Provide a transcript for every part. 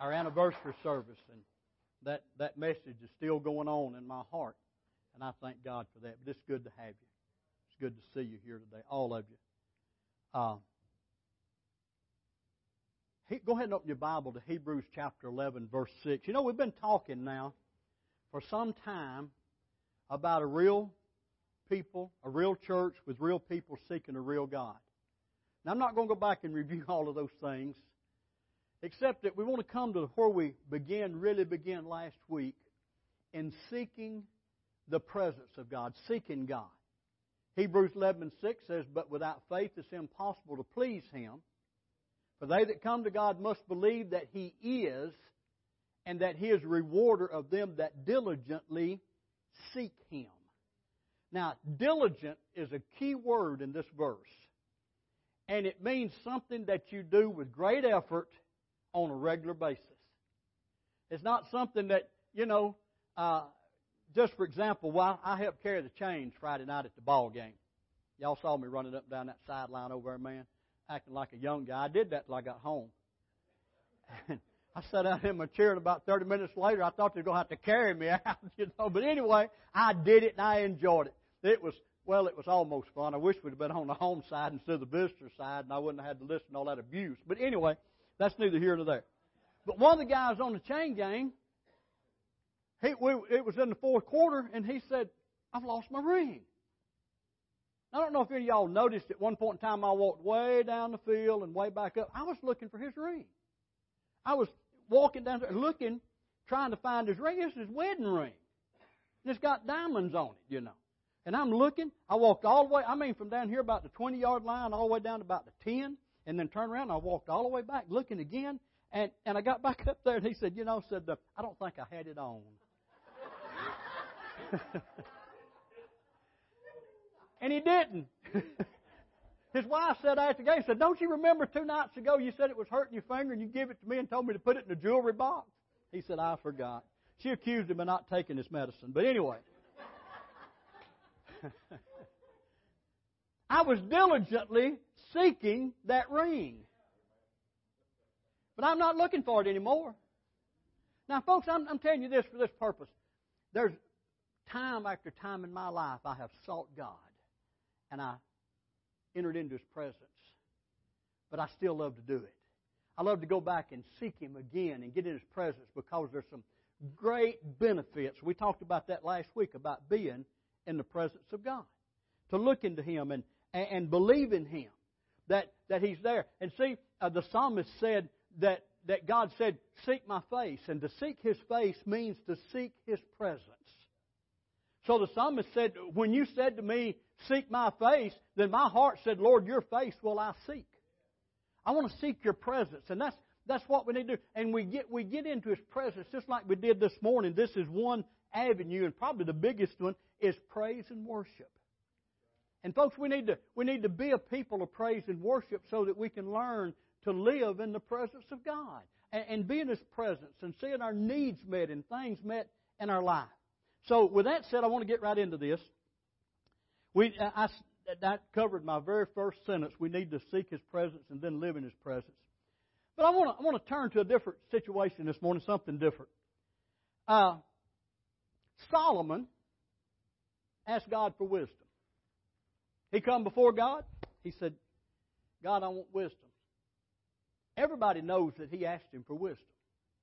our anniversary service, and that, that message is still going on in my heart. And I thank God for that. But it's good to have you. It's good to see you here today, all of you. Uh, go ahead and open your Bible to Hebrews chapter 11, verse 6. You know, we've been talking now for some time about a real people, a real church with real people seeking a real God. Now, I'm not going to go back and review all of those things, except that we want to come to where we began, really began last week, in seeking the presence of God, seeking God. Hebrews 11 and 6 says, But without faith it's impossible to please Him. For they that come to God must believe that He is, and that He is rewarder of them that diligently seek Him. Now, diligent is a key word in this verse. And it means something that you do with great effort on a regular basis. It's not something that, you know, uh, just for example, while I helped carry the chains Friday night at the ball game. Y'all saw me running up and down that sideline over there, man, acting like a young guy. I did that till I got home. And I sat out in my chair, and about 30 minutes later, I thought they were going to have to carry me out, you know. But anyway, I did it and I enjoyed it. It was, well, it was almost fun. I wish we'd have been on the home side instead of the visitor side, and I wouldn't have had to listen to all that abuse. But anyway, that's neither here nor there. But one of the guys on the chain gang, he, we, it was in the fourth quarter, and he said, I've lost my ring. I don't know if any of y'all noticed at one point in time I walked way down the field and way back up. I was looking for his ring. I was walking down there looking, trying to find his ring. It's his wedding ring. And it's got diamonds on it, you know. And I'm looking. I walked all the way, I mean, from down here about the 20 yard line all the way down to about the 10, and then turned around and I walked all the way back looking again. And, and I got back up there and he said, You know, said, the I don't think I had it on. and he didn't. His wife said after the game, said, Don't you remember two nights ago you said it was hurting your finger and you gave it to me and told me to put it in the jewelry box? He said, I forgot. She accused him of not taking his medicine. But anyway. I was diligently seeking that ring. But I'm not looking for it anymore. Now, folks, I'm, I'm telling you this for this purpose. There's time after time in my life I have sought God and I entered into His presence. But I still love to do it. I love to go back and seek Him again and get in His presence because there's some great benefits. We talked about that last week about being in the presence of God. To look into Him and, and believe in Him that, that He's there. And see, uh, the psalmist said that, that God said, Seek my face. And to seek His face means to seek His presence. So the psalmist said, When you said to me, Seek my face, then my heart said, Lord, your face will I seek. I want to seek your presence. And that's, that's what we need to do. And we get, we get into His presence just like we did this morning. This is one avenue, and probably the biggest one, is praise and worship. And folks, we need to we need to be a people of praise and worship so that we can learn to live in the presence of God and, and be in His presence and seeing our needs met and things met in our life. So, with that said, I want to get right into this. We I, that covered my very first sentence. We need to seek His presence and then live in His presence. But I want to I want to turn to a different situation this morning, something different. Uh, Solomon asked God for wisdom. He come before God. He said, God, I want wisdom. Everybody knows that he asked him for wisdom.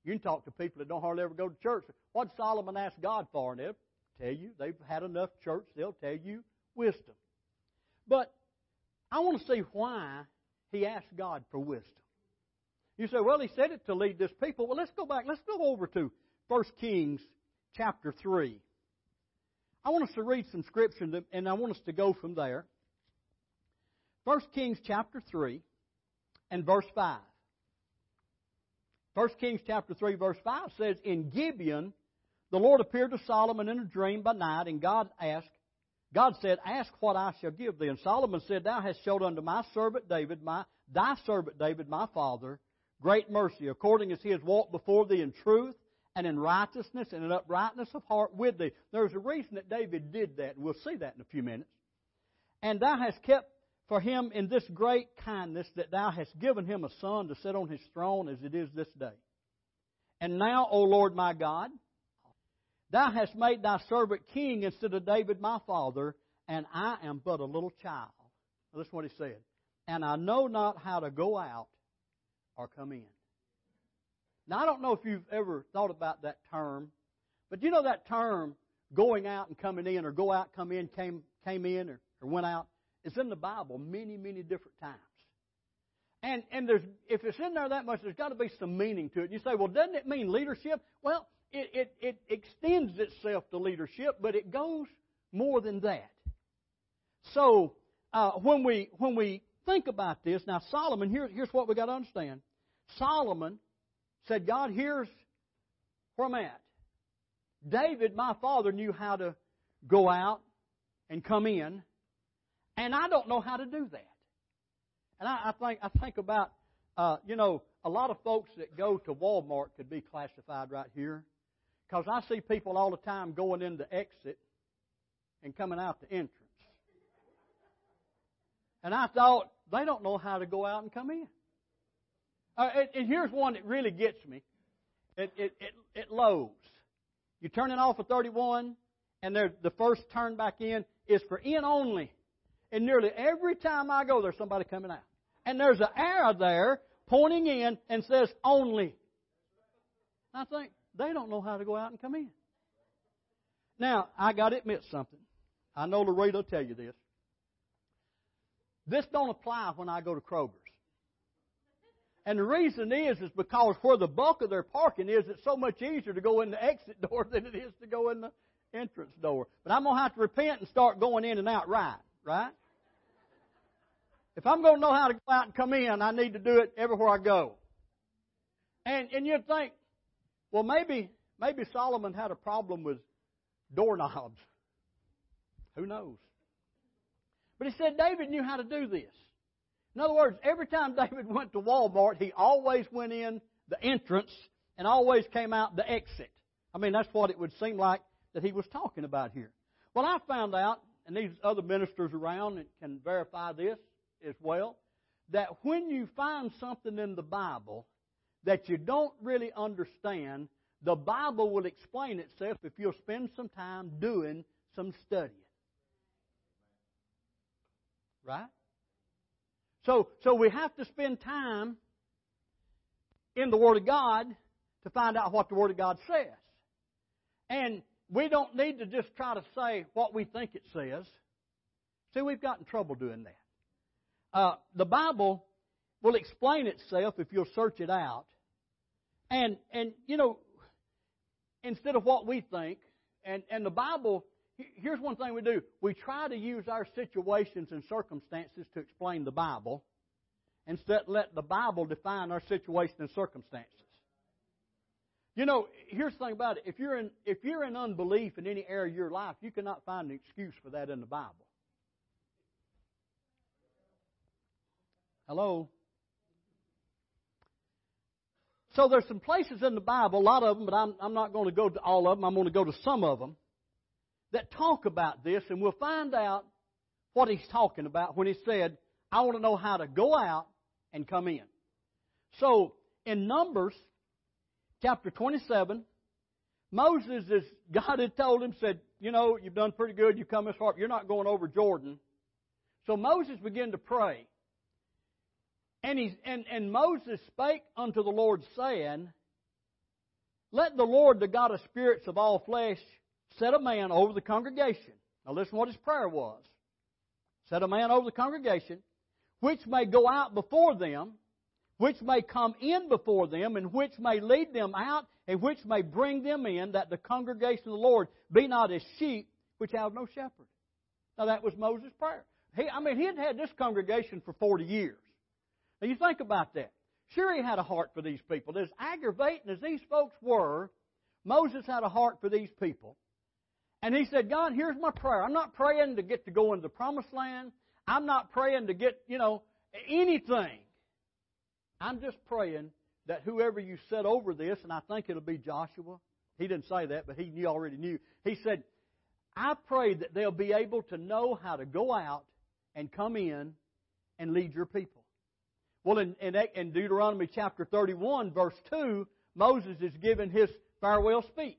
You can talk to people that don't hardly ever go to church. What Solomon asked God for? And they'll tell you they've had enough church. They'll tell you wisdom. But I want to see why he asked God for wisdom. You say, well, he said it to lead this people. Well, let's go back. Let's go over to 1 Kings chapter 3. I want us to read some scripture, and I want us to go from there. 1 Kings chapter 3 and verse 5. 1 Kings chapter 3 verse 5 says, In Gibeon the Lord appeared to Solomon in a dream by night, and God asked, God said, Ask what I shall give thee. And Solomon said, Thou hast showed unto my servant David, my thy servant David, my father, great mercy, according as he has walked before thee in truth and in righteousness and in uprightness of heart with thee. There's a reason that David did that, and we'll see that in a few minutes. And thou hast kept for him in this great kindness that thou hast given him a son to sit on his throne as it is this day. And now, O Lord my God, thou hast made thy servant king instead of David my father, and I am but a little child. Now, is what he said. And I know not how to go out or come in. Now, I don't know if you've ever thought about that term, but you know that term, going out and coming in, or go out, come in, came, came in, or, or went out, is in the Bible many, many different times. And, and there's, if it's in there that much, there's got to be some meaning to it. You say, well, doesn't it mean leadership? Well, it, it, it extends itself to leadership, but it goes more than that. So, uh, when we, when we think about this, now Solomon, here, here's what we got to understand. Solomon said, God, here's where I'm at. David, my father, knew how to go out and come in, and I don't know how to do that. And I, I think I think about uh, you know a lot of folks that go to Walmart could be classified right here, because I see people all the time going in the exit and coming out the entrance. And I thought they don't know how to go out and come in. Uh, and, and here's one that really gets me. It, it, it, it Lowe's. You turn it off at 31, and the first turn back in is for in only. And nearly every time I go, there's somebody coming out. And there's an arrow there pointing in and says only. I think they don't know how to go out and come in. Now, I got to admit something. I know Loretta will tell you this. This don't apply when I go to Kroger's. And the reason is, is because where the bulk of their parking is, it's so much easier to go in the exit door than it is to go in the entrance door. But I'm going to have to repent and start going in and out right right? If I'm going to know how to go out and come in, I need to do it everywhere I go. And and you'd think, well, maybe maybe Solomon had a problem with doorknobs. Who knows? But he said David knew how to do this. In other words, every time David went to Walmart, he always went in the entrance and always came out the exit. I mean, that's what it would seem like that he was talking about here. Well, I found out and these other ministers around can verify this as well, that when you find something in the Bible that you don't really understand, the Bible will explain itself if you'll spend some time doing some studying. Right? So, so we have to spend time in the Word of God to find out what the Word of God says. And we don't need to just try to say what we think it says. See, we've got in trouble doing that. Uh, the Bible will explain itself if you'll search it out. And, and you know, instead of what we think, and, and the Bible, here's one thing we do. We try to use our situations and circumstances to explain the Bible instead let the Bible define our situation and circumstances. You know, here's the thing about it. If you're in if you're in unbelief in any area of your life, you cannot find an excuse for that in the Bible. Hello? So there's some places in the Bible, a lot of them, but I'm, I'm not going to go to all of them. I'm going to go to some of them that talk about this, and we'll find out what he's talking about when he said, I want to know how to go out and come in. So, in Numbers chapter 27, Moses, is, God had told him, said, You know, you've done pretty good. You've come this far. You're not going over Jordan. So Moses began to pray. And, he, and, and Moses spake unto the Lord, saying, Let the Lord, the God of spirits of all flesh, set a man over the congregation. Now listen what his prayer was. Set a man over the congregation, which may go out before them, which may come in before them, and which may lead them out, and which may bring them in, that the congregation of the Lord be not as sheep which have no shepherd. Now that was Moses' prayer. He, I mean, he had had this congregation for 40 years. Now you think about that. Sure, he had a heart for these people. As aggravating as these folks were, Moses had a heart for these people. And he said, God, here's my prayer. I'm not praying to get to go into the promised land. I'm not praying to get, you know, anything. I'm just praying that whoever you set over this, and I think it'll be Joshua. He didn't say that, but he knew, already knew. He said, I pray that they'll be able to know how to go out and come in and lead your people. Well, in, in, in Deuteronomy chapter 31, verse 2, Moses is giving his farewell speech.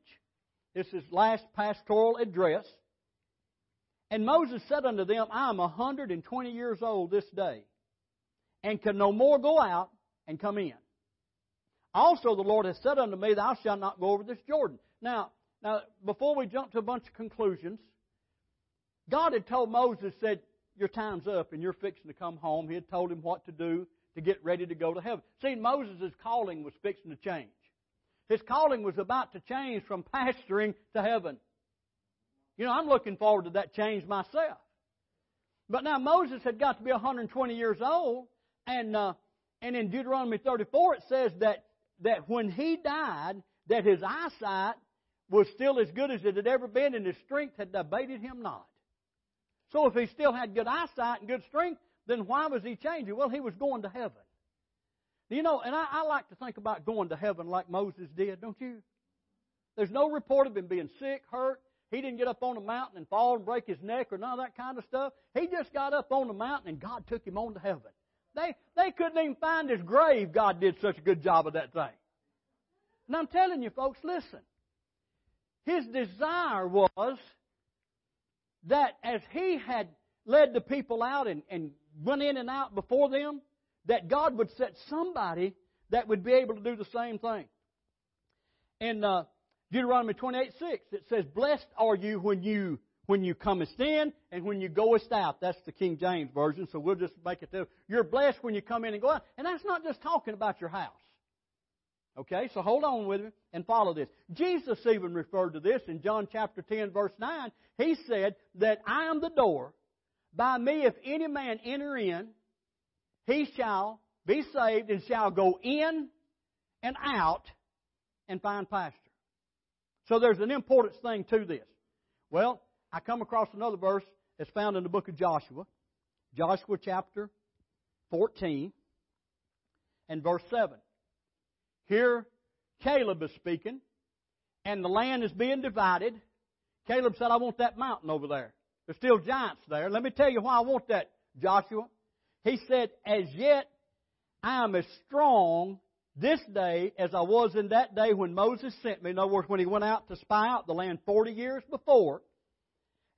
This is last pastoral address. And Moses said unto them, I am a hundred and twenty years old this day, and can no more go out and come in. Also the Lord has said unto me, Thou shalt not go over this Jordan. Now, now before we jump to a bunch of conclusions, God had told Moses, said, Your time's up and you're fixing to come home. He had told him what to do to get ready to go to heaven. See, Moses' calling was fixing to change. His calling was about to change from pastoring to heaven. You know, I'm looking forward to that change myself. But now Moses had got to be 120 years old, and uh, and in Deuteronomy 34 it says that that when he died, that his eyesight was still as good as it had ever been, and his strength had abated him not. So if he still had good eyesight and good strength, then why was he changing? Well, he was going to heaven. You know, and I, I like to think about going to heaven like Moses did, don't you? There's no report of him being sick, hurt. He didn't get up on the mountain and fall and break his neck or none of that kind of stuff. He just got up on the mountain and God took him on to heaven. They, they couldn't even find his grave. God did such a good job of that thing. And I'm telling you, folks, listen. His desire was that as he had led the people out and, and went in and out before them, that God would set somebody that would be able to do the same thing. In uh, Deuteronomy 28 6, it says, Blessed are you when you when you comest in and when you goest out. That's the King James Version, so we'll just make it there. You're blessed when you come in and go out. And that's not just talking about your house. Okay, so hold on with me and follow this. Jesus even referred to this in John chapter 10, verse 9. He said that I am the door. By me, if any man enter in, he shall be saved and shall go in and out and find pasture. So there's an important thing to this. Well, I come across another verse that's found in the book of Joshua, Joshua chapter 14 and verse 7. Here, Caleb is speaking, and the land is being divided. Caleb said, I want that mountain over there. There's still giants there. Let me tell you why I want that, Joshua. He said, As yet I am as strong this day as I was in that day when Moses sent me. In other words, when he went out to spy out the land 40 years before.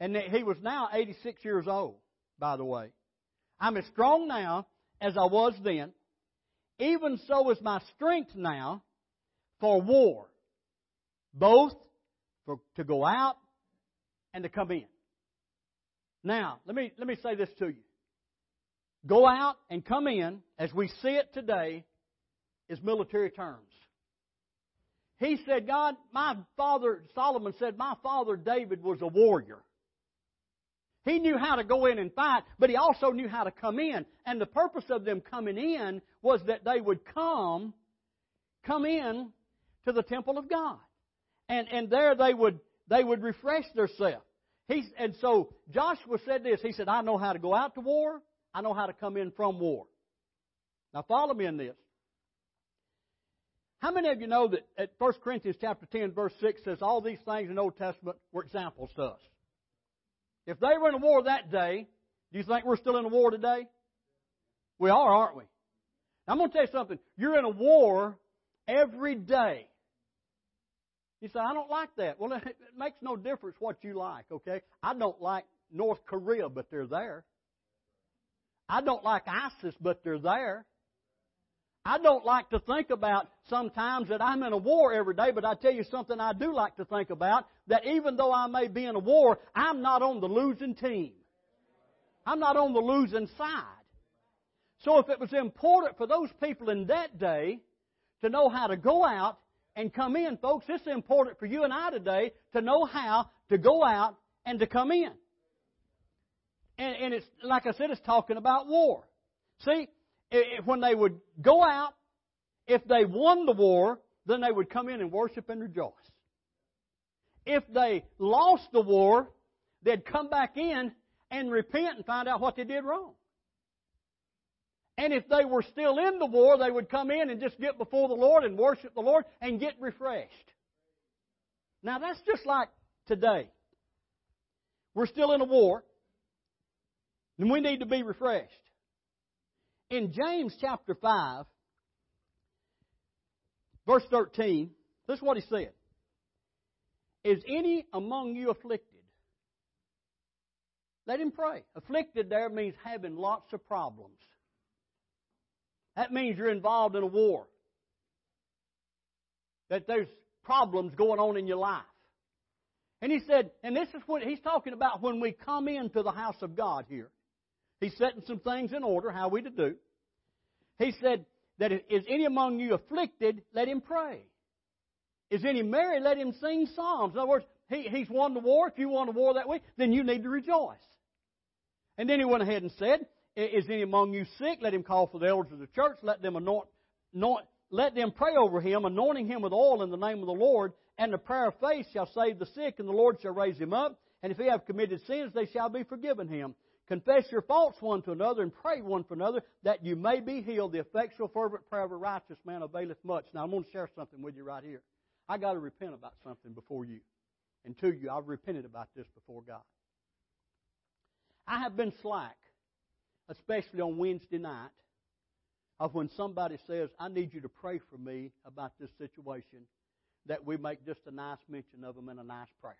And he was now 86 years old, by the way. I'm as strong now as I was then. Even so is my strength now for war, both for, to go out and to come in. Now, let me, let me say this to you go out and come in, as we see it today, is military terms. He said, God, my father, Solomon said, my father David was a warrior. He knew how to go in and fight, but he also knew how to come in. And the purpose of them coming in was that they would come, come in to the temple of God. And, and there they would, they would refresh themselves. He, and so Joshua said this. He said, I know how to go out to war. I know how to come in from war. Now follow me in this. How many of you know that at 1 Corinthians chapter 10 verse 6 says all these things in the Old Testament were examples to us? If they were in a war that day, do you think we're still in a war today? We are, aren't we? I'm going to tell you something. You're in a war every day. You say, I don't like that. Well, it makes no difference what you like, okay? I don't like North Korea, but they're there. I don't like ISIS, but they're there. I don't like to think about sometimes that I'm in a war every day, but I tell you something I do like to think about that even though I may be in a war, I'm not on the losing team. I'm not on the losing side. So if it was important for those people in that day to know how to go out and come in, folks, it's important for you and I today to know how to go out and to come in. And, and it's, like I said, it's talking about war. See, when they would go out, if they won the war, then they would come in and worship and rejoice. If they lost the war, they'd come back in and repent and find out what they did wrong. And if they were still in the war, they would come in and just get before the Lord and worship the Lord and get refreshed. Now that's just like today. We're still in a war. And we need to be refreshed. In James chapter 5, Verse 13, this is what he said. Is any among you afflicted? Let him pray. Afflicted there means having lots of problems. That means you're involved in a war. That there's problems going on in your life. And he said, and this is what he's talking about when we come into the house of God here. He's setting some things in order, how we to do. He said that is any among you afflicted, let him pray. Is any merry, let him sing psalms. In other words, he, he's won the war. If you won the war that way, then you need to rejoice. And then he went ahead and said, Is any among you sick? Let him call for the elders of the church. Let them anoint, anoint let them pray over him, anointing him with oil in the name of the Lord. And the prayer of faith shall save the sick, and the Lord shall raise him up. And if he have committed sins, they shall be forgiven him. Confess your faults one to another, and pray one for another, that you may be healed. The effectual, fervent prayer of a righteous man availeth much. Now, I'm going to share something with you right here. I got to repent about something before you. And to you, I've repented about this before God. I have been slack, especially on Wednesday night, of when somebody says, I need you to pray for me about this situation, that we make just a nice mention of them in a nice prayer.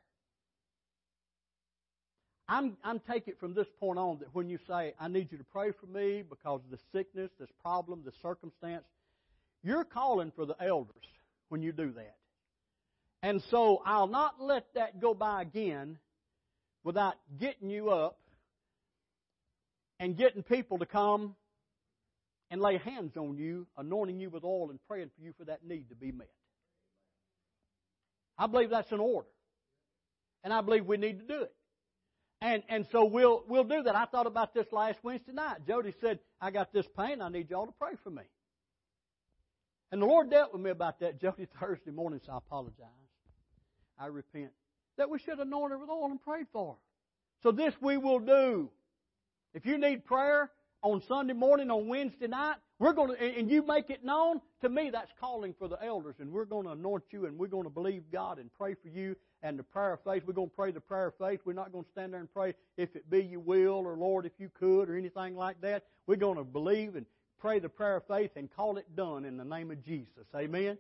I'm, I'm taking it from this point on that when you say, I need you to pray for me because of the sickness, this problem, this circumstance, you're calling for the elders when you do that. And so I'll not let that go by again without getting you up and getting people to come and lay hands on you, anointing you with oil and praying for you for that need to be met. I believe that's an order. And I believe we need to do it. And and so we'll we'll do that. I thought about this last Wednesday night. Jody said, I got this pain, I need y'all to pray for me. And the Lord dealt with me about that Jody Thursday morning, so I apologize. I repent. That we should anoint her with oil and pray for her. So this we will do. If you need prayer on Sunday morning, on Wednesday night, we're going to, and you make it known, to me that's calling for the elders, and we're going to anoint you, and we're going to believe God and pray for you, and the prayer of faith, we're going to pray the prayer of faith. We're not going to stand there and pray, if it be you will, or Lord, if you could, or anything like that. We're going to believe and pray the prayer of faith and call it done in the name of Jesus. Amen?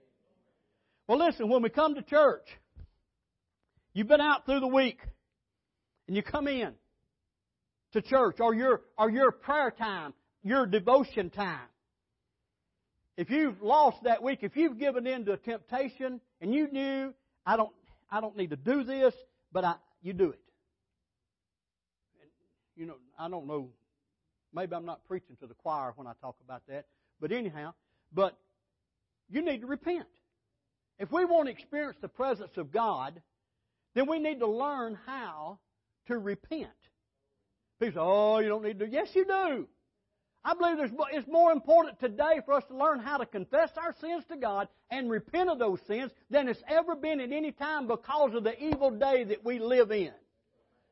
Well, listen, when we come to church, you've been out through the week, and you come in, to church or your, or your prayer time, your devotion time. If you've lost that week, if you've given in to a temptation and you knew, I don't, I don't need to do this, but I, you do it. And, you know, I don't know, maybe I'm not preaching to the choir when I talk about that, but anyhow, but you need to repent. If we want to experience the presence of God, then we need to learn how to repent. People say, oh, you don't need to. Yes, you do. I believe there's, it's more important today for us to learn how to confess our sins to God and repent of those sins than it's ever been at any time because of the evil day that we live in.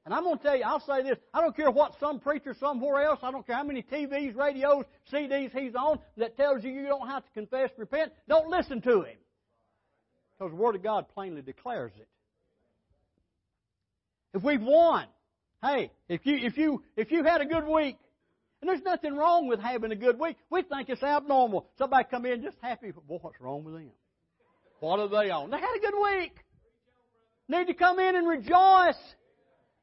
And I'm going to tell you, I'll say this, I don't care what some preacher somewhere else, I don't care how many TVs, radios, CDs he's on that tells you you don't have to confess, repent, don't listen to him. Because the Word of God plainly declares it. If we've won, Hey, if you if you if you had a good week, and there's nothing wrong with having a good week, we think it's abnormal. Somebody come in just happy. Boy, what's wrong with them? What are they on? They had a good week. Need to come in and rejoice.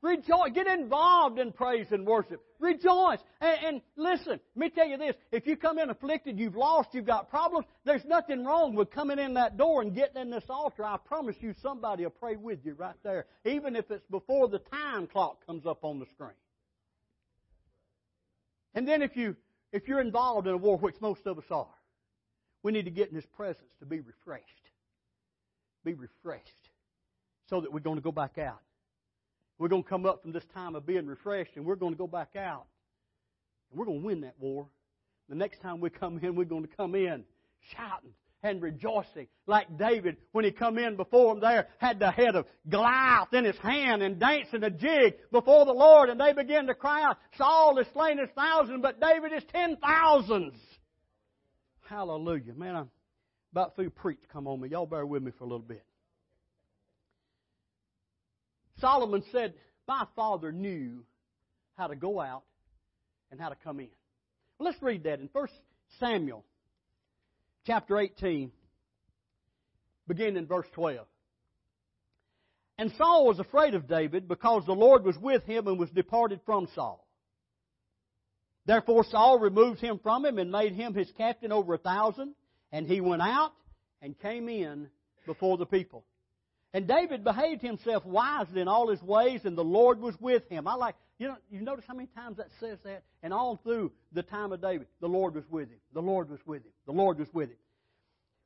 Rejoice. Get involved in praise and worship. Rejoice. And, and, listen, let me tell you this. If you come in afflicted, you've lost, you've got problems, there's nothing wrong with coming in that door and getting in this altar. I promise you somebody will pray with you right there, even if it's before the time clock comes up on the screen. And then if you if you're involved in a war, which most of us are, we need to get in His presence to be refreshed. Be refreshed. So that we're going to go back out we're going to come up from this time of being refreshed and we're going to go back out. And we're going to win that war. The next time we come in, we're going to come in shouting and rejoicing like David when he come in before him there had the head of Goliath in his hand and dancing a jig before the Lord and they began to cry out, Saul is slain his thousand, but David is ten thousands. Hallelujah. Man, I'm about to preach come on me. Y'all bear with me for a little bit. Solomon said, My father knew how to go out and how to come in. Well, let's read that in 1 Samuel chapter 18. beginning in verse 12. And Saul was afraid of David because the Lord was with him and was departed from Saul. Therefore Saul removed him from him and made him his captain over a thousand, and he went out and came in before the people. And David behaved himself wisely in all his ways, and the Lord was with him. I like, you know, you notice how many times that says that? And all through the time of David, the Lord was with him. The Lord was with him. The Lord was with him.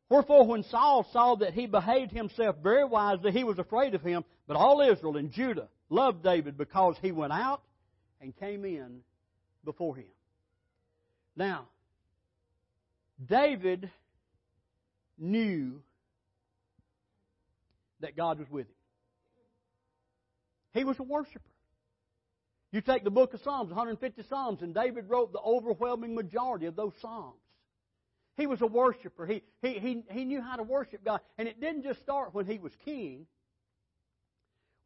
Wherefore, when Saul saw that he behaved himself very wisely, he was afraid of him. But all Israel and Judah loved David because he went out and came in before him. Now, David knew that God was with him. He was a worshiper. You take the book of Psalms, 150 Psalms, and David wrote the overwhelming majority of those Psalms. He was a worshiper. He, he, he, he knew how to worship God. And it didn't just start when he was king.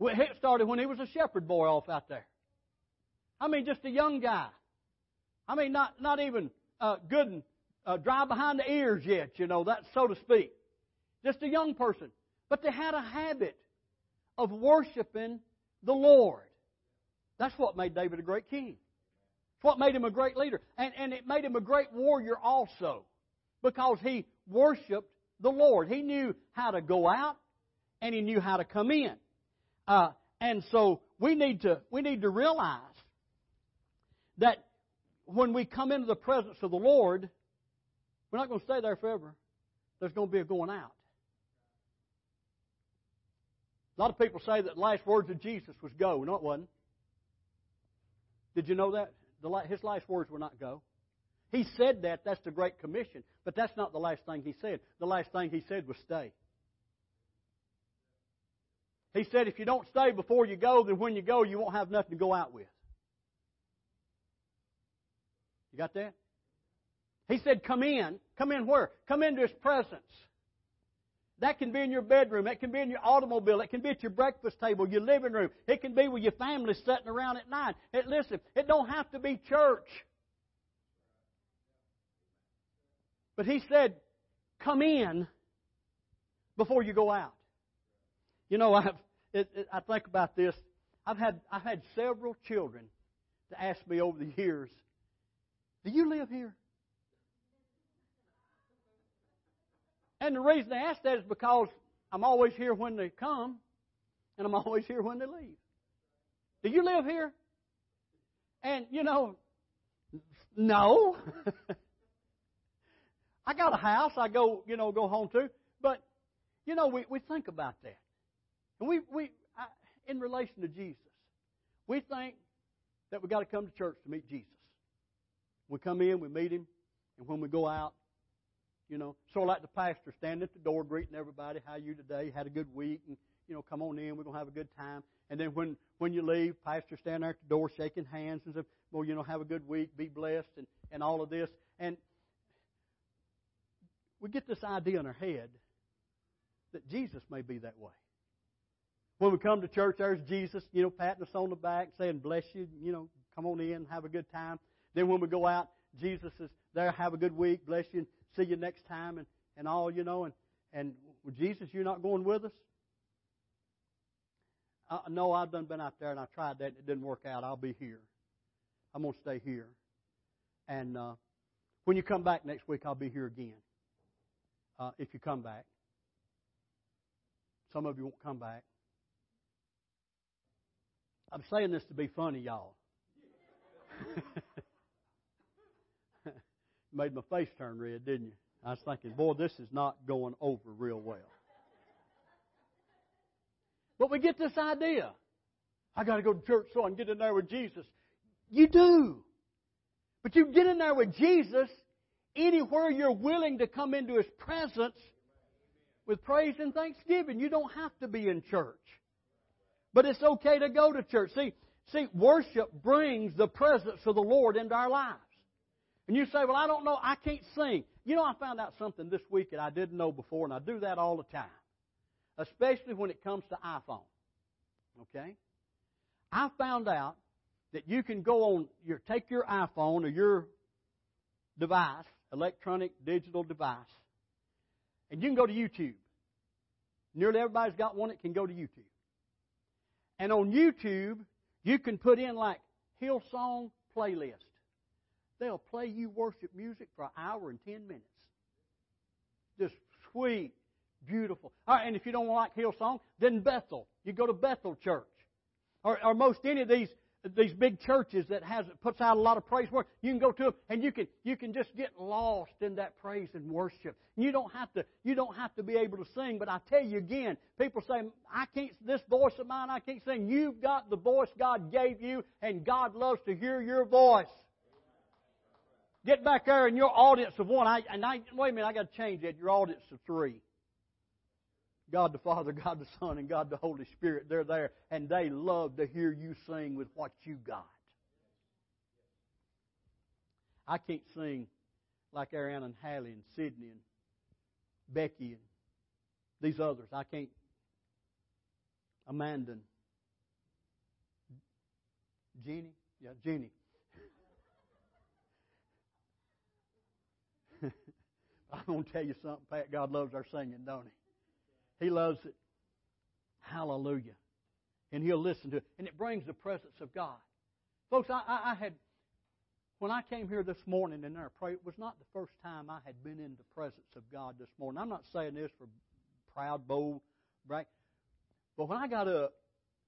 It started when he was a shepherd boy off out there. I mean, just a young guy. I mean, not, not even uh, good and uh, dry behind the ears yet, you know, that so to speak. Just a young person. But they had a habit of worshiping the Lord. That's what made David a great king. It's what made him a great leader. And, and it made him a great warrior also. Because he worshiped the Lord. He knew how to go out and he knew how to come in. Uh, and so we need to we need to realize that when we come into the presence of the Lord, we're not going to stay there forever. There's going to be a going out. A lot of people say that the last words of Jesus was go. No, it wasn't. Did you know that? his last words were not go. He said that, that's the Great Commission, but that's not the last thing he said. The last thing he said was stay. He said, if you don't stay before you go, then when you go, you won't have nothing to go out with. You got that? He said, come in. Come in where? Come into His presence. That can be in your bedroom. It can be in your automobile. It can be at your breakfast table, your living room. It can be with your family sitting around at night. It, listen, it don't have to be church. But he said, come in before you go out. You know, I've, it, it, I think about this. I've had, I've had several children to ask me over the years, do you live here? And the reason they ask that is because I'm always here when they come, and I'm always here when they leave. Do you live here? And, you know, no. I got a house I go, you know, go home to. But, you know, we, we think about that. And we, we I, in relation to Jesus, we think that we got to come to church to meet Jesus. We come in, we meet him, and when we go out, you know, sort of like the pastor standing at the door greeting everybody, how you today? Had a good week, and you know, come on in, we're gonna have a good time. And then when when you leave, pastor standing there at the door shaking hands and said, Well, you know, have a good week, be blessed, and and all of this. And we get this idea in our head that Jesus may be that way. When we come to church, there's Jesus, you know, patting us on the back, saying, Bless you, you know, come on in, have a good time. Then when we go out, Jesus is there, have a good week, bless you, see you next time, and, and all, you know. And, and Jesus, you're not going with us? Uh, no, I've done been out there and I tried that and it didn't work out. I'll be here. I'm going to stay here. And uh, when you come back next week, I'll be here again. Uh, if you come back. Some of you won't come back. I'm saying this to be funny, y'all. Made my face turn red, didn't you? I was thinking, boy, this is not going over real well. But we get this idea. I got to go to church so I can get in there with Jesus. You do. But you get in there with Jesus anywhere you're willing to come into His presence with praise and thanksgiving. You don't have to be in church. But it's okay to go to church. See, see, worship brings the presence of the Lord into our lives. And you say, well, I don't know, I can't sing. You know, I found out something this week that I didn't know before, and I do that all the time, especially when it comes to iPhone. Okay? I found out that you can go on, your, take your iPhone or your device, electronic digital device, and you can go to YouTube. Nearly everybody's got one that can go to YouTube. And on YouTube, you can put in like Hillsong playlist. They'll play you worship music for an hour and ten minutes. Just sweet, beautiful. All right, and if you don't like Hillsong, then Bethel. You go to Bethel Church. Or, or most any of these these big churches that has puts out a lot of praise work. You can go to them and you can you can just get lost in that praise and worship. You don't have to you don't have to be able to sing. But I tell you again, people say I can't this voice of mine I can't sing. You've got the voice God gave you, and God loves to hear your voice. Get back there in your audience of one. I, and I wait a minute, I got to change that. Your audience of three. God the Father, God the Son, and God the Holy Spirit, they're there, and they love to hear you sing with what you got. I can't sing like Ariana and Hallie and Sydney and Becky and these others. I can't. Amanda and Jeannie? Yeah, Jeannie. I'm going to tell you something, Pat. God loves our singing, don't He? He loves it. Hallelujah. And he'll listen to it. And it brings the presence of God. Folks, I, I, I had, when I came here this morning and I prayed, it was not the first time I had been in the presence of God this morning. I'm not saying this for proud, bold, right? But when I got up,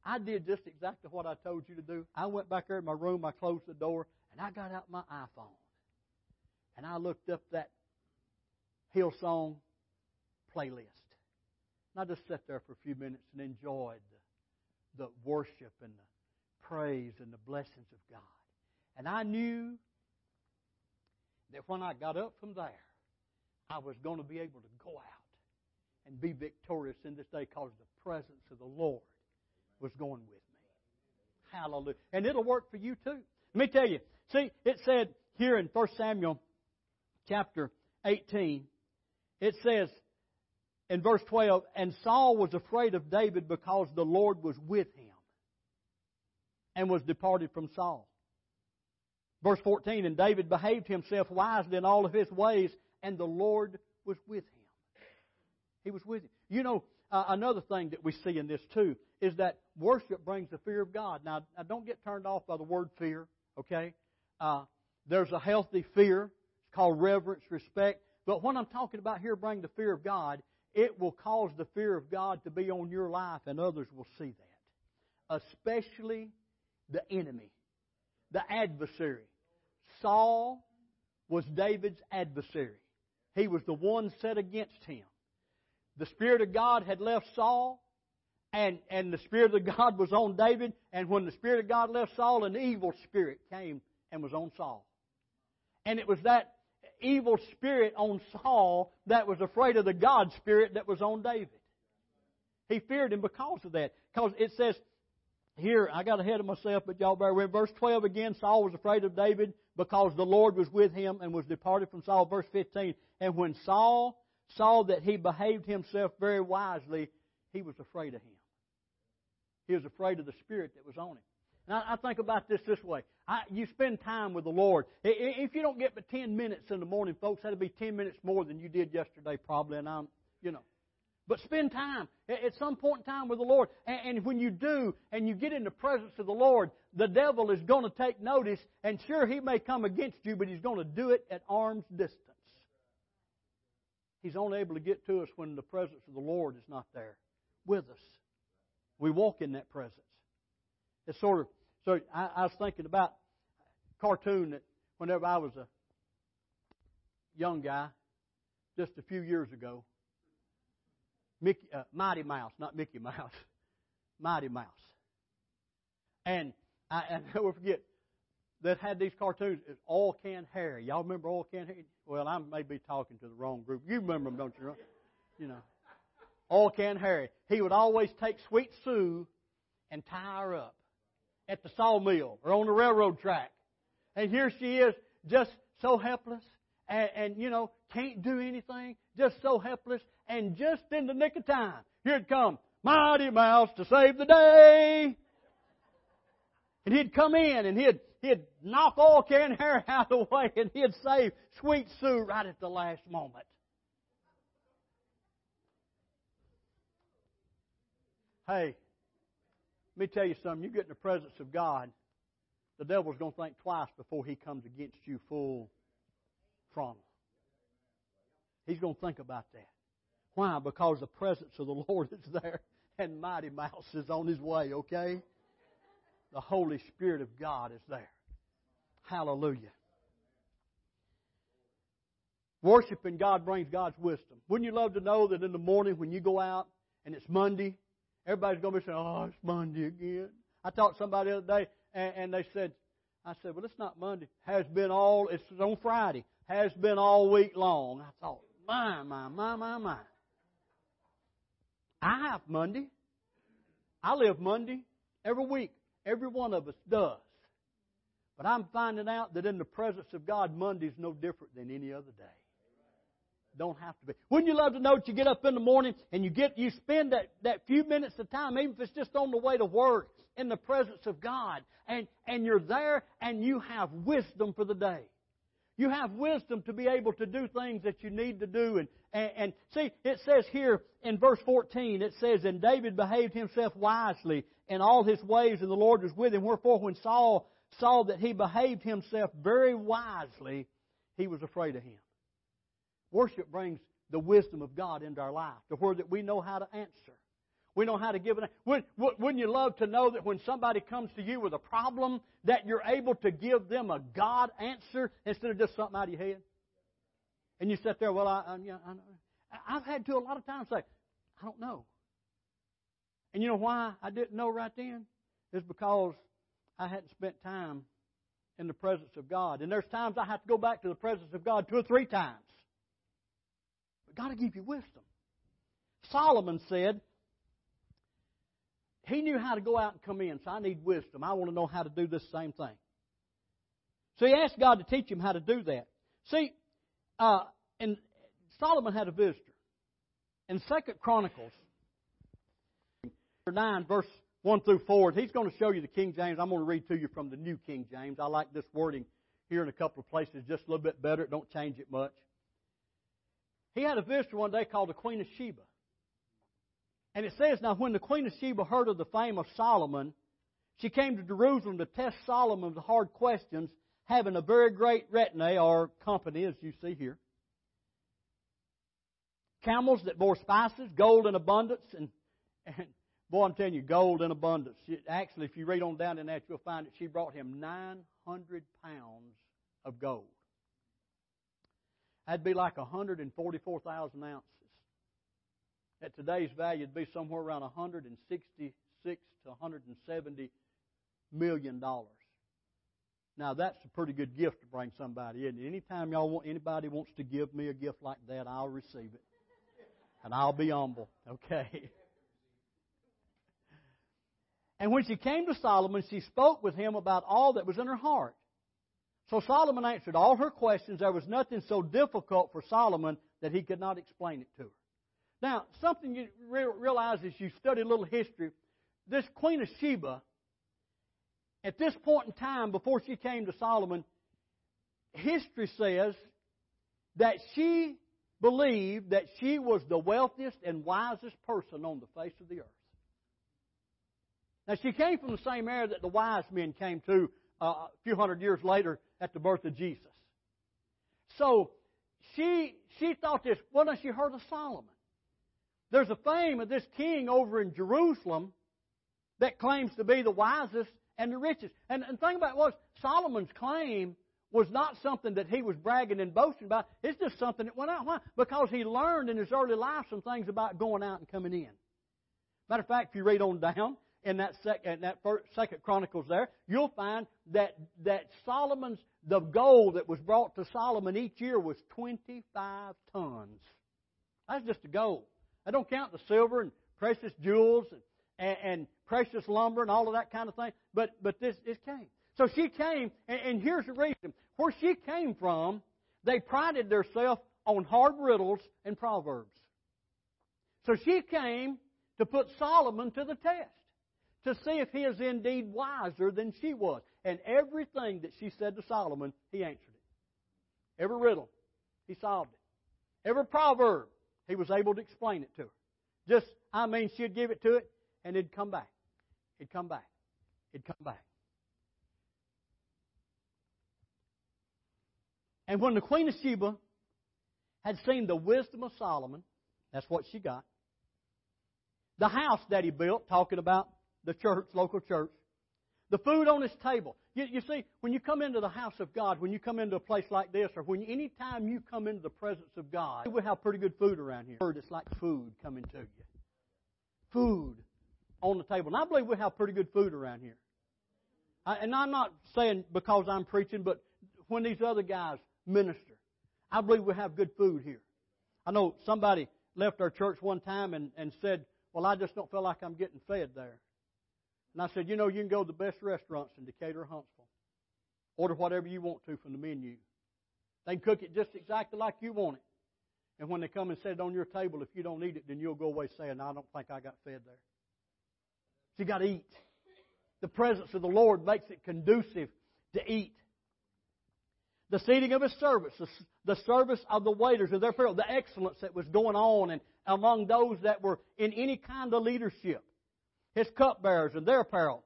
I did just exactly what I told you to do. I went back there in my room, I closed the door, and I got out my iPhone. And I looked up that Hillsong playlist. And I just sat there for a few minutes and enjoyed the, the worship and the praise and the blessings of God. And I knew that when I got up from there, I was going to be able to go out and be victorious in this day because the presence of the Lord was going with me. Hallelujah. And it'll work for you too. Let me tell you. See, it said here in 1 Samuel chapter 18, it says, in verse 12, and Saul was afraid of David because the Lord was with him and was departed from Saul. Verse 14, and David behaved himself wisely in all of his ways, and the Lord was with him. He was with him. You know, uh, another thing that we see in this too is that worship brings the fear of God. Now, now don't get turned off by the word fear, okay? Uh, there's a healthy fear. Called reverence, respect. But what I'm talking about here, bring the fear of God, it will cause the fear of God to be on your life, and others will see that. Especially the enemy, the adversary. Saul was David's adversary. He was the one set against him. The Spirit of God had left Saul, and, and the Spirit of God was on David, and when the Spirit of God left Saul, an evil spirit came and was on Saul. And it was that evil spirit on Saul that was afraid of the God spirit that was on David. He feared him because of that. Because it says here, I got ahead of myself, but y'all bear with. Verse 12 again, Saul was afraid of David because the Lord was with him and was departed from Saul. Verse 15, and when Saul saw that he behaved himself very wisely, he was afraid of him. He was afraid of the spirit that was on him. Now, I think about this this way. I, you spend time with the Lord. If you don't get but 10 minutes in the morning, folks, that'll be 10 minutes more than you did yesterday, probably, and I'm, you know. But spend time at some point in time with the Lord. And when you do, and you get in the presence of the Lord, the devil is going to take notice, and sure, he may come against you, but he's going to do it at arm's distance. He's only able to get to us when the presence of the Lord is not there with us. We walk in that presence. It's sort of so I, I was thinking about cartoon that whenever I was a young guy, just a few years ago, Mickey, uh, Mighty Mouse, not Mickey Mouse, Mighty Mouse. And I, I never forget that had these cartoons. It's Oil Can Harry. Y'all remember Oil Can Harry? Well, I may be talking to the wrong group. You remember them, don't you? You know, Oil Can Harry. He would always take Sweet Sue and tie her up at the sawmill or on the railroad track. And here she is, just so helpless and, and, you know, can't do anything, just so helpless, and just in the nick of time, here'd come Mighty Mouse to save the day. And he'd come in and he'd, he'd knock Oil Can Harry out of the way and he'd save Sweet Sue right at the last moment. Hey, let me tell you something. You get in the presence of God, the devil's going to think twice before he comes against you full frontal. He's going to think about that. Why? Because the presence of the Lord is there and Mighty Mouse is on his way, okay? The Holy Spirit of God is there. Hallelujah. Worshiping God brings God's wisdom. Wouldn't you love to know that in the morning when you go out and it's Monday, everybody's going to be saying, Oh, it's Monday again. I talked to somebody the other day and, and they said, I said, Well, it's not Monday. Has been all, it's on Friday. Has been all week long. I thought, My, my, my, my, my. I have Monday. I live Monday every week. Every one of us does. But I'm finding out that in the presence of God, Monday's no different than any other day. Don't have to be. Wouldn't you love to know that you get up in the morning and you get you spend that, that few minutes of time, even if it's just on the way to work, in the presence of God, and, and you're there and you have wisdom for the day. You have wisdom to be able to do things that you need to do. And, and, and, see, it says here in verse 14, it says, And David behaved himself wisely in all his ways, and the Lord was with him. Wherefore, when Saul saw that he behaved himself very wisely, he was afraid of him. Worship brings the wisdom of God into our life to where that we know how to answer. We know how to give it. Wouldn't, wouldn't you love to know that when somebody comes to you with a problem, that you're able to give them a God answer instead of just something out of your head? And you sit there, well, I, I, yeah, I I've had to a lot of times say, I don't know. And you know why I didn't know right then? It's because I hadn't spent time in the presence of God. And there's times I have to go back to the presence of God two or three times. God will give you wisdom. Solomon said, he knew how to go out and come in, so I need wisdom. I want to know how to do this same thing. So he asked God to teach him how to do that. See, uh, and Solomon had a visitor. In Second Chronicles, 9, verse 1 through 4, he's going to show you the King James. I'm going to read to you from the New King James. I like this wording here in a couple of places just a little bit better. It don't change it much. He had a visitor one day called the Queen of Sheba. And it says, Now when the Queen of Sheba heard of the fame of Solomon, she came to Jerusalem to test Solomon with hard questions, having a very great retinue or company, as you see here. Camels that bore spices, gold in abundance, and, and boy, I'm telling you, gold in abundance. Actually, if you read on down in that, you'll find that she brought him 900 pounds of gold. That'd be like 144,000 ounces. At today's value, it'd be somewhere around 166 to 170 million dollars. Now that's a pretty good gift to bring somebody, isn't? Anytime y'all want anybody wants to give me a gift like that, I'll receive it. And I'll be humble. Okay. And when she came to Solomon, she spoke with him about all that was in her heart. So Solomon answered all her questions. There was nothing so difficult for Solomon that he could not explain it to her. Now, something you realize as you study a little history, this Queen of Sheba, at this point in time, before she came to Solomon, history says that she believed that she was the wealthiest and wisest person on the face of the earth. Now, she came from the same era that the wise men came to uh, a few hundred years later at the birth of Jesus. So, she, she thought this, well, she heard of Solomon. There's a fame of this king over in Jerusalem that claims to be the wisest and the richest. And the thing about it was, Solomon's claim was not something that he was bragging and boasting about. It's just something that went out. Why? Because he learned in his early life some things about going out and coming in. Matter of fact, if you read on down in that, sec, in that first, second Chronicles there, you'll find that, that Solomon's, the gold that was brought to Solomon each year was 25 tons. That's just the gold. I don't count the silver and precious jewels and, and, and precious lumber and all of that kind of thing. But but this this came. So she came, and, and here's the reason. Where she came from, they prided themselves on hard riddles and proverbs. So she came to put Solomon to the test, to see if he is indeed wiser than she was. And everything that she said to Solomon, he answered it. Every riddle, he solved it. Every proverb, he was able to explain it to her. Just, I mean, she'd give it to it, and it'd come back. It'd come back. It'd come back. And when the Queen of Sheba had seen the wisdom of Solomon, that's what she got. The house that he built, talking about the church, local church, the food on his table. You, you, see, when you come into the house of God, when you come into a place like this, or when any time you come into the presence of God, we have pretty good food around here. It's like food coming to you. Food on the table. And I believe we have pretty good food around here. I, and I'm not saying because I'm preaching, but when these other guys minister, I believe we have good food here. I know somebody left our church one time and, and said, Well, I just don't feel like I'm getting fed there. And I said, You know, you can go to the best restaurants in Decatur Huntsville. Order whatever you want to from the menu. They can cook it just exactly like you want it. And when they come and set it on your table, if you don't eat it, then you'll go away saying, I don't think I got fed there. So you got to eat. The presence of the Lord makes it conducive to eat. The seating of his servants, the service of the waiters and their apparel, the excellence that was going on and among those that were in any kind of leadership, his cupbearers and their apparel.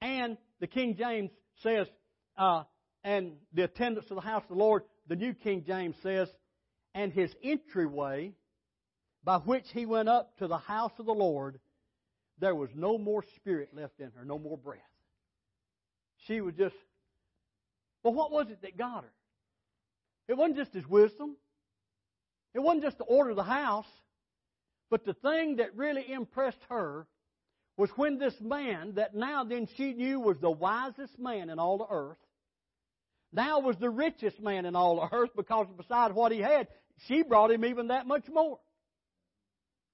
And the King James says, uh, and the attendants of the house of the Lord, the New King James says, and his entryway by which he went up to the house of the Lord there was no more spirit left in her, no more breath. She was just, well, what was it that got her? It wasn't just his wisdom. It wasn't just the order of the house. But the thing that really impressed her was when this man, that now then she knew was the wisest man in all the earth, now was the richest man in all the earth because besides what he had, she brought him even that much more.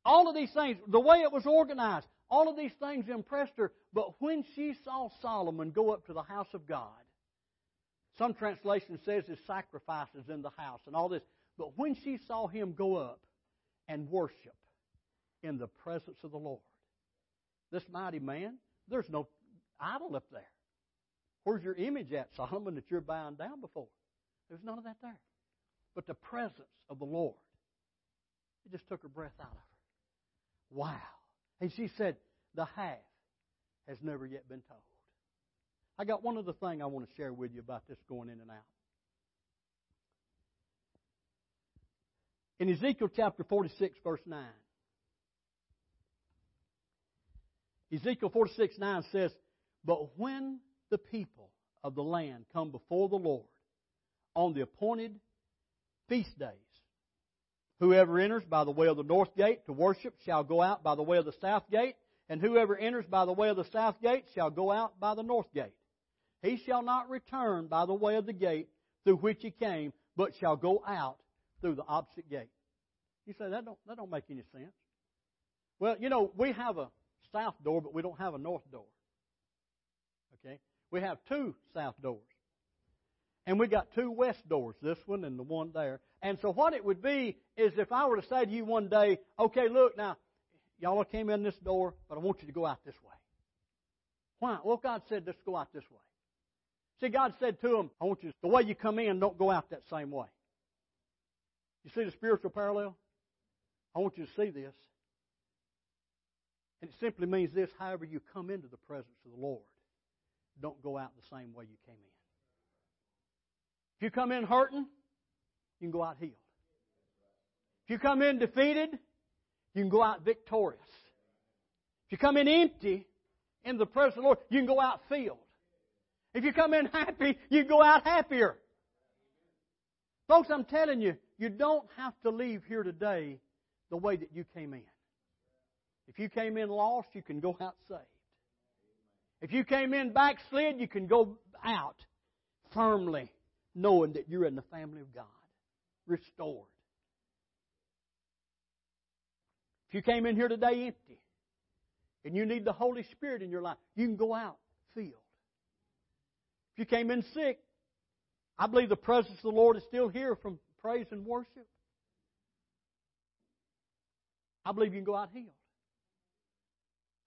All of these things, the way it was organized, all of these things impressed her, but when she saw Solomon go up to the house of God, some translation says his sacrifices in the house and all this, but when she saw him go up and worship in the presence of the Lord, this mighty man, there's no idol up there. Where's your image at, Solomon, that you're bowing down before? There's none of that there. But the presence of the Lord, it just took her breath out of her. Wow. And she said, The half has never yet been told. I got one other thing I want to share with you about this going in and out. In Ezekiel chapter 46, verse 9, Ezekiel 46, 9 says, But when the people of the land come before the Lord on the appointed feast days, Whoever enters by the way of the north gate to worship shall go out by the way of the south gate, and whoever enters by the way of the south gate shall go out by the north gate. He shall not return by the way of the gate through which he came, but shall go out through the opposite gate. You say that don't that don't make any sense. Well, you know, we have a south door, but we don't have a north door. Okay? We have two south doors. And we got two west doors, this one and the one there. And so what it would be is if I were to say to you one day, okay, look now, y'all came in this door, but I want you to go out this way. Why? Well, God said, let's go out this way. See, God said to them, I want you, the way you come in, don't go out that same way. You see the spiritual parallel? I want you to see this. And it simply means this however you come into the presence of the Lord, don't go out the same way you came in. If you come in hurting, you can go out healed. If you come in defeated, you can go out victorious. If you come in empty in the presence of the Lord, you can go out filled. If you come in happy, you go out happier. Folks, I'm telling you, you don't have to leave here today the way that you came in. If you came in lost, you can go out saved. If you came in backslid, you can go out firmly knowing that you're in the family of God, restored. If you came in here today empty and you need the Holy Spirit in your life, you can go out filled. If you came in sick, I believe the presence of the Lord is still here from praise and worship. I believe you can go out healed.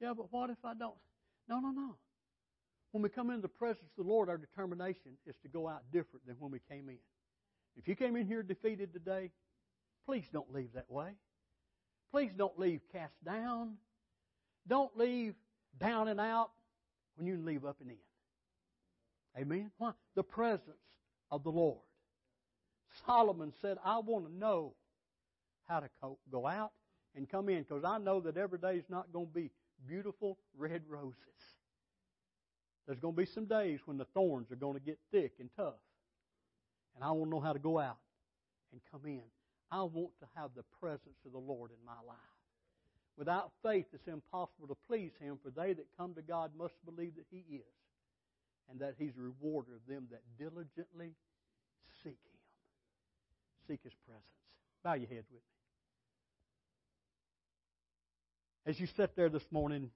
Yeah, but what if I don't? No, no, no. When we come into the presence of the Lord, our determination is to go out different than when we came in. If you came in here defeated today, please don't leave that way. Please don't leave cast down. Don't leave down and out when you leave up and in. Amen? Why? The presence of the Lord. Solomon said, I want to know how to go out and come in because I know that every day is not going to be beautiful red roses. There's going to be some days when the thorns are going to get thick and tough. And I want to know how to go out and come in. I want to have the presence of the Lord in my life. Without faith, it's impossible to please Him, for they that come to God must believe that He is, and that He's a rewarder of them that diligently seek Him. Seek His presence. Bow your heads with me. As you sit there this morning,